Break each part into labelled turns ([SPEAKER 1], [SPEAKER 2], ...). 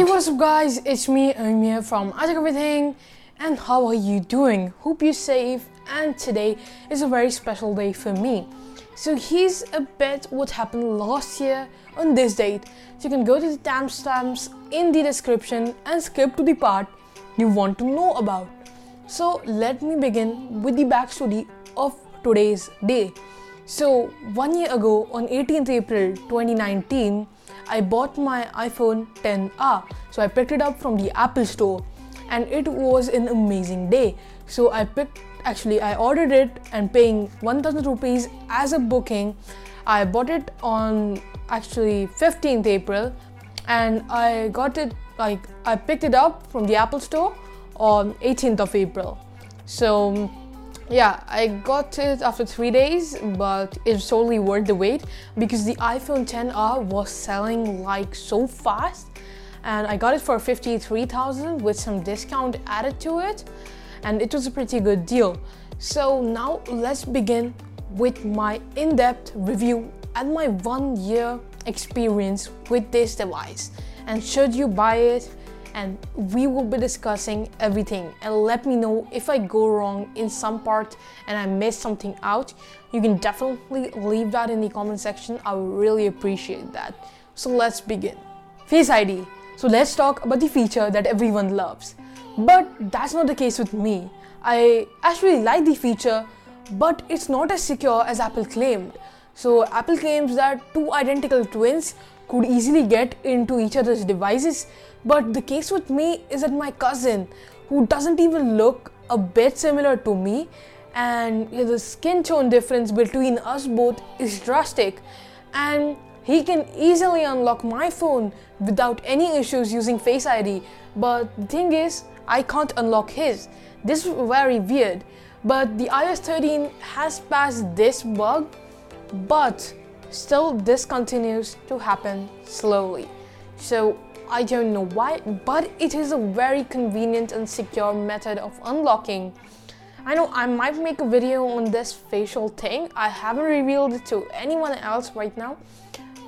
[SPEAKER 1] Hey, what's up, guys? It's me, Amir from I Everything. And how are you doing? Hope you're safe. And today is a very special day for me. So here's a bit what happened last year on this date. So you can go to the timestamps in the description and skip to the part you want to know about. So let me begin with the backstory of today's day. So one year ago on 18th April 2019, I bought my iPhone 10R. So I picked it up from the Apple store and it was an amazing day. So I picked actually I ordered it and paying 1000 rupees as a booking. I bought it on actually 15th April and I got it like I picked it up from the Apple store on 18th of April. So yeah, I got it after three days, but it's totally worth the wait because the iPhone 10R was selling like so fast, and I got it for 53,000 with some discount added to it, and it was a pretty good deal. So now let's begin with my in-depth review and my one-year experience with this device. And should you buy it? And we will be discussing everything and let me know if I go wrong in some part and I miss something out. You can definitely leave that in the comment section. I would really appreciate that. So let's begin. Face ID. So let's talk about the feature that everyone loves. But that's not the case with me. I actually like the feature, but it's not as secure as Apple claimed. So Apple claims that two identical twins could easily get into each other's devices but the case with me is that my cousin, who doesn't even look a bit similar to me, and the skin tone difference between us both is drastic, and he can easily unlock my phone without any issues using Face ID. But the thing is, I can't unlock his. This is very weird. But the iOS 13 has passed this bug, but still this continues to happen slowly. So I don't know why, but it is a very convenient and secure method of unlocking. I know I might make a video on this facial thing. I haven't revealed it to anyone else right now,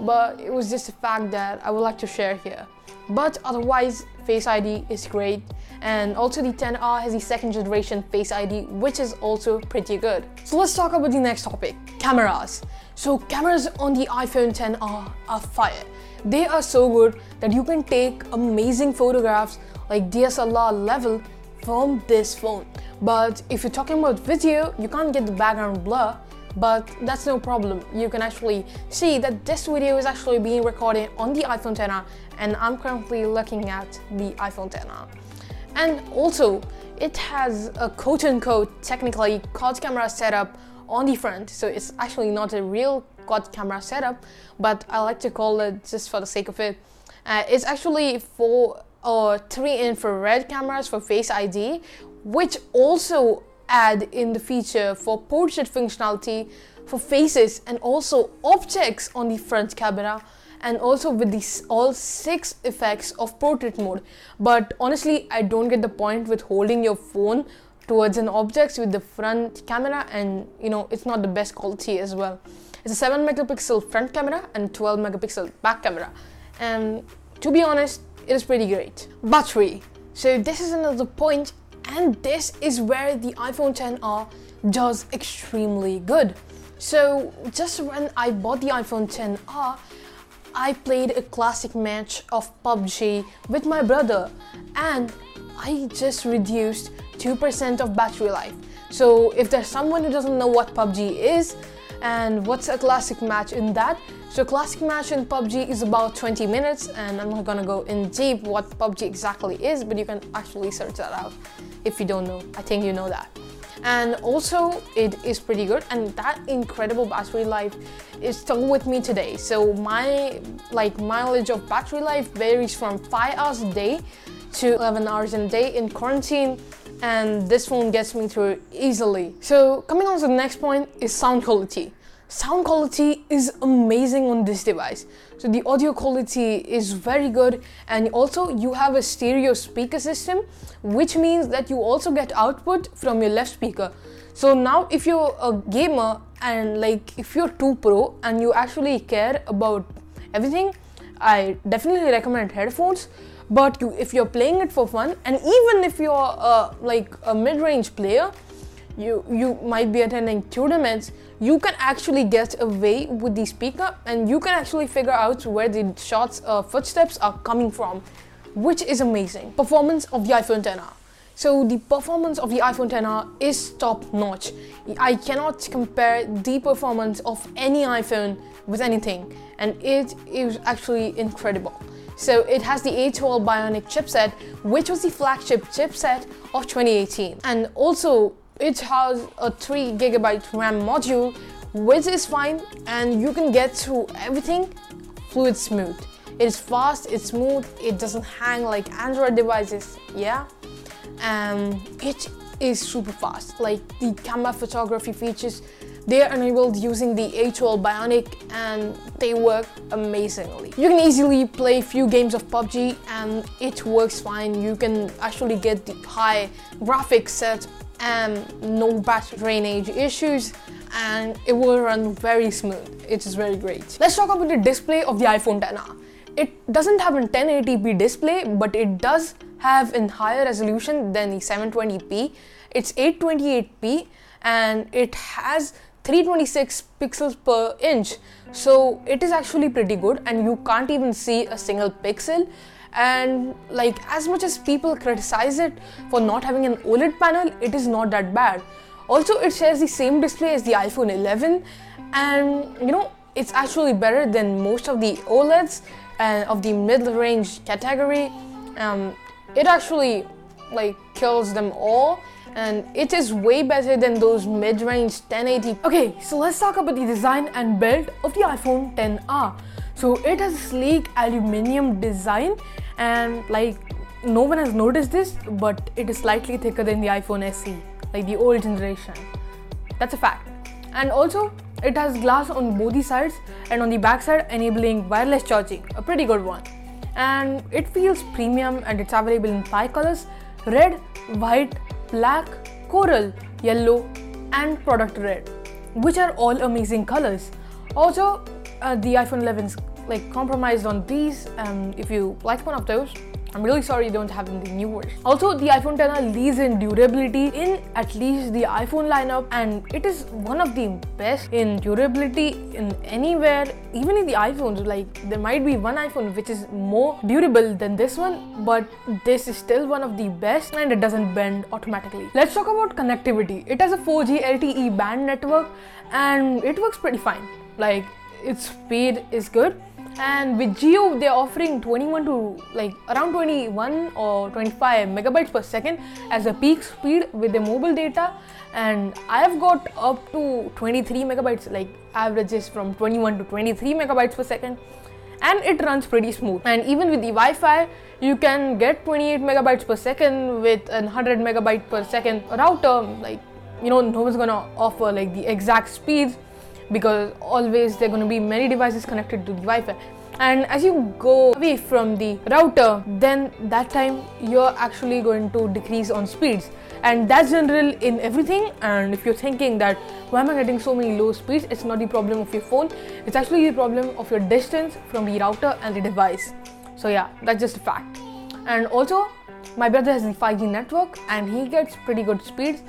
[SPEAKER 1] but it was just a fact that I would like to share here. But otherwise, Face ID is great, and also the 10R has the second generation Face ID, which is also pretty good. So let's talk about the next topic cameras. So, cameras on the iPhone 10R are a fire. They are so good that you can take amazing photographs like DSLR level from this phone. But if you're talking about video, you can't get the background blur, but that's no problem. You can actually see that this video is actually being recorded on the iPhone 10R and I'm currently looking at the iPhone 10R. And also, it has a quote unquote technically quad camera setup on the front, so it's actually not a real quad camera setup, but I like to call it just for the sake of it. Uh, it's actually for uh, three infrared cameras for Face ID, which also add in the feature for portrait functionality for faces and also objects on the front camera and also with these all six effects of portrait mode but honestly i don't get the point with holding your phone towards an object with the front camera and you know it's not the best quality as well it's a 7 megapixel front camera and 12 megapixel back camera. And to be honest, it is pretty great. Battery. So this is another point and this is where the iPhone 10R does extremely good. So just when I bought the iPhone 10R, I played a classic match of PUBG with my brother and I just reduced 2% of battery life. So if there's someone who doesn't know what PUBG is, and what's a classic match in that? So classic match in PUBG is about 20 minutes and I'm not gonna go in deep what PUBG exactly is, but you can actually search that out if you don't know. I think you know that. And also it is pretty good and that incredible battery life is still with me today. So my like mileage of battery life varies from 5 hours a day to 11 hours a day in quarantine and this phone gets me through easily. So coming on to the next point is sound quality. Sound quality is amazing on this device. So the audio quality is very good and also you have a stereo speaker system which means that you also get output from your left speaker. So now if you're a gamer and like if you're too pro and you actually care about everything, I definitely recommend headphones but you, if you're playing it for fun and even if you're uh, like a mid-range player you you might be attending tournaments you can actually get away with the speaker and you can actually figure out where the shots uh, footsteps are coming from which is amazing. Performance of the iphone xr so the performance of the iphone 10R is top notch i cannot compare the performance of any iphone with anything and it is actually incredible so it has the A12 Bionic chipset, which was the flagship chipset of 2018. And also it has a 3 gigabyte RAM module, which is fine and you can get through everything fluid smooth. It is fast, it's smooth, it doesn't hang like Android devices, yeah? And it is super fast. Like the camera photography features, they are enabled using the A12 Bionic and they work amazingly. You can easily play a few games of PUBG and it works fine. You can actually get the high graphics set and no battery drainage issues and it will run very smooth. It is very great. Let's talk about the display of the iPhone XR. It doesn't have a 1080p display, but it does have a higher resolution than the 720p. It's 828p and it has 326 pixels per inch. So it is actually pretty good and you can't even see a single pixel and like as much as people criticize it for not having an OLED panel, it is not that bad. Also, it shares the same display as the iPhone 11, and you know it's actually better than most of the OLEDs and of the mid-range category. Um, it actually like kills them all and it is way better than those mid-range 1080. Okay, so let's talk about the design and build of the iPhone 10R. So it has a sleek aluminium design and like no one has noticed this but it is slightly thicker than the iphone se like the old generation that's a fact and also it has glass on both the sides and on the back side enabling wireless charging a pretty good one and it feels premium and it's available in five colors red white black coral yellow and product red which are all amazing colors also uh, the iphone 11 is like compromised on these. Um, if you like one of those, I'm really sorry you don't have in the new version. Also, the iPhone 10 leads in durability in at least the iPhone lineup, and it is one of the best in durability in anywhere, even in the iPhones. Like there might be one iPhone which is more durable than this one, but this is still one of the best, and it doesn't bend automatically. Let's talk about connectivity. It has a 4G LTE band network, and it works pretty fine. Like its speed is good and with Jio they're offering 21 to like around 21 or 25 megabytes per second as a peak speed with the mobile data. And I have got up to 23 megabytes like averages from 21 to 23 megabytes per second. And it runs pretty smooth. And even with the Wi-Fi you can get 28 megabytes per second with a 100 megabyte per second router like you know no one's gonna offer like the exact speeds because always there are going to be many devices connected to the Wi-Fi. And as you go away from the router then that time you're actually going to decrease on speeds. And that's general in everything. And if you're thinking that why am i getting so many low speeds? It's not the problem of your phone. It's actually the problem of your distance from the router and the device. So yeah that's just a fact. And also my brother has the 5g network and he gets pretty good speeds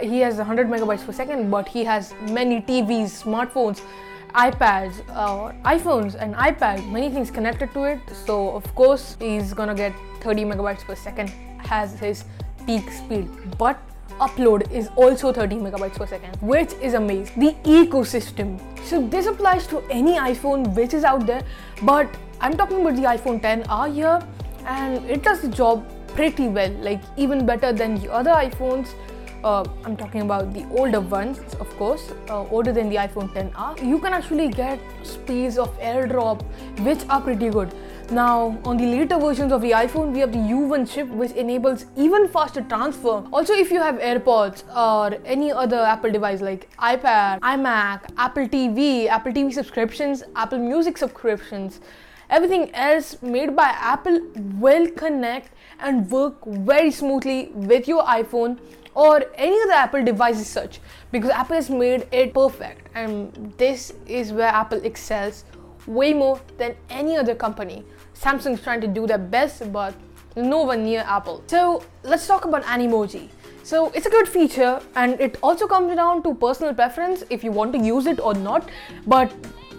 [SPEAKER 1] he has 100 megabytes per second, but he has many TVs, smartphones, iPads, uh, iPhones, and iPad, many things connected to it. So of course he's gonna get 30 megabytes per second has his peak speed, but upload is also 30 megabytes per second, which is amazing. The ecosystem. So this applies to any iPhone which is out there, but I'm talking about the iPhone 10R here, and it does the job pretty well, like even better than the other iPhones uh, I'm talking about the older ones, of course, uh, older than the iPhone 10R, you can actually get speeds of AirDrop which are pretty good. Now, on the later versions of the iPhone, we have the U1 chip which enables even faster transfer. Also, if you have AirPods or any other Apple device like iPad, iMac, Apple TV, Apple TV subscriptions, Apple Music subscriptions, everything else made by Apple will connect and work very smoothly with your iPhone or any other Apple device as such because Apple has made it perfect and this is where Apple excels way more than any other company. Samsung's trying to do their best, but no one near Apple. So let's talk about Animoji. So it's a good feature and it also comes down to personal preference if you want to use it or not. But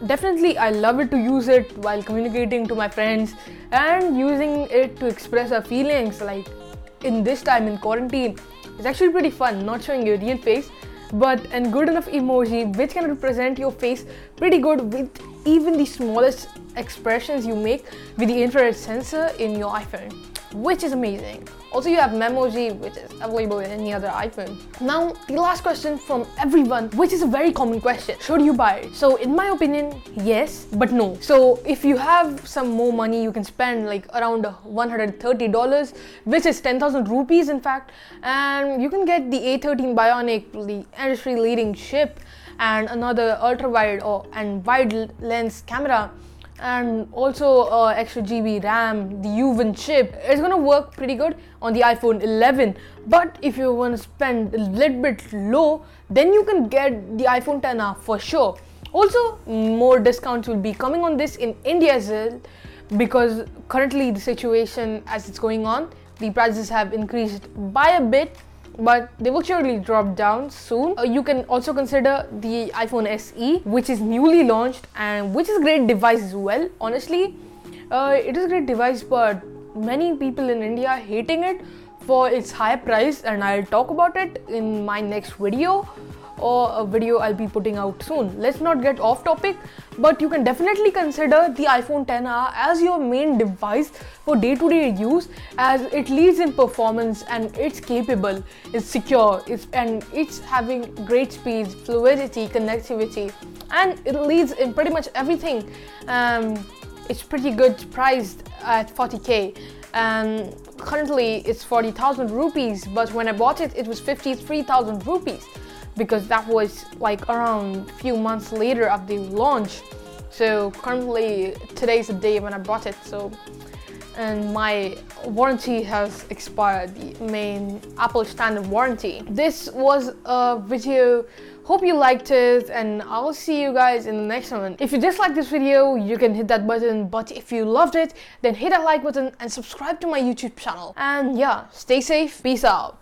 [SPEAKER 1] definitely I love it to use it while communicating to my friends and using it to express our feelings like in this time in quarantine. It's actually pretty fun not showing your real face but an good enough emoji which can represent your face pretty good with even the smallest expressions you make with the infrared sensor in your iPhone which is amazing. Also, you have Memoji, which is available in any other iPhone. Now, the last question from everyone, which is a very common question. Should you buy it? So, in my opinion, yes, but no. So, if you have some more money, you can spend like around $130, which is 10,000 rupees in fact, and you can get the A13 Bionic, the industry leading chip, and another ultra wide or and wide lens camera and also uh, extra GB RAM, the U1 chip. It's gonna work pretty good on the iPhone 11. But if you want to spend a little bit low, then you can get the iPhone 10R for sure. Also, more discounts will be coming on this in India as well because currently the situation as it's going on, the prices have increased by a bit but they will surely drop down soon. Uh, you can also consider the iPhone SE, which is newly launched and which is a great device as well. Honestly, uh, it is a great device, but many people in India are hating it for its high price, and I'll talk about it in my next video or a video I'll be putting out soon. Let's not get off topic, but you can definitely consider the iPhone 10R as your main device for day-to-day use as it leads in performance and it's capable, it's secure, it's and it's having great speeds, fluidity, connectivity, and it leads in pretty much everything. Um, it's pretty good priced at 40k and currently it's 40,000 rupees but when I bought it it was 53,000 rupees because that was like around a few months later of the launch. So currently today's the day when I bought it. So and my warranty has expired, the main Apple standard warranty. This was a video. Hope you liked it and I'll see you guys in the next one. If you dislike this video, you can hit that button, but if you loved it, then hit that like button and subscribe to my YouTube channel. And yeah, stay safe, peace out.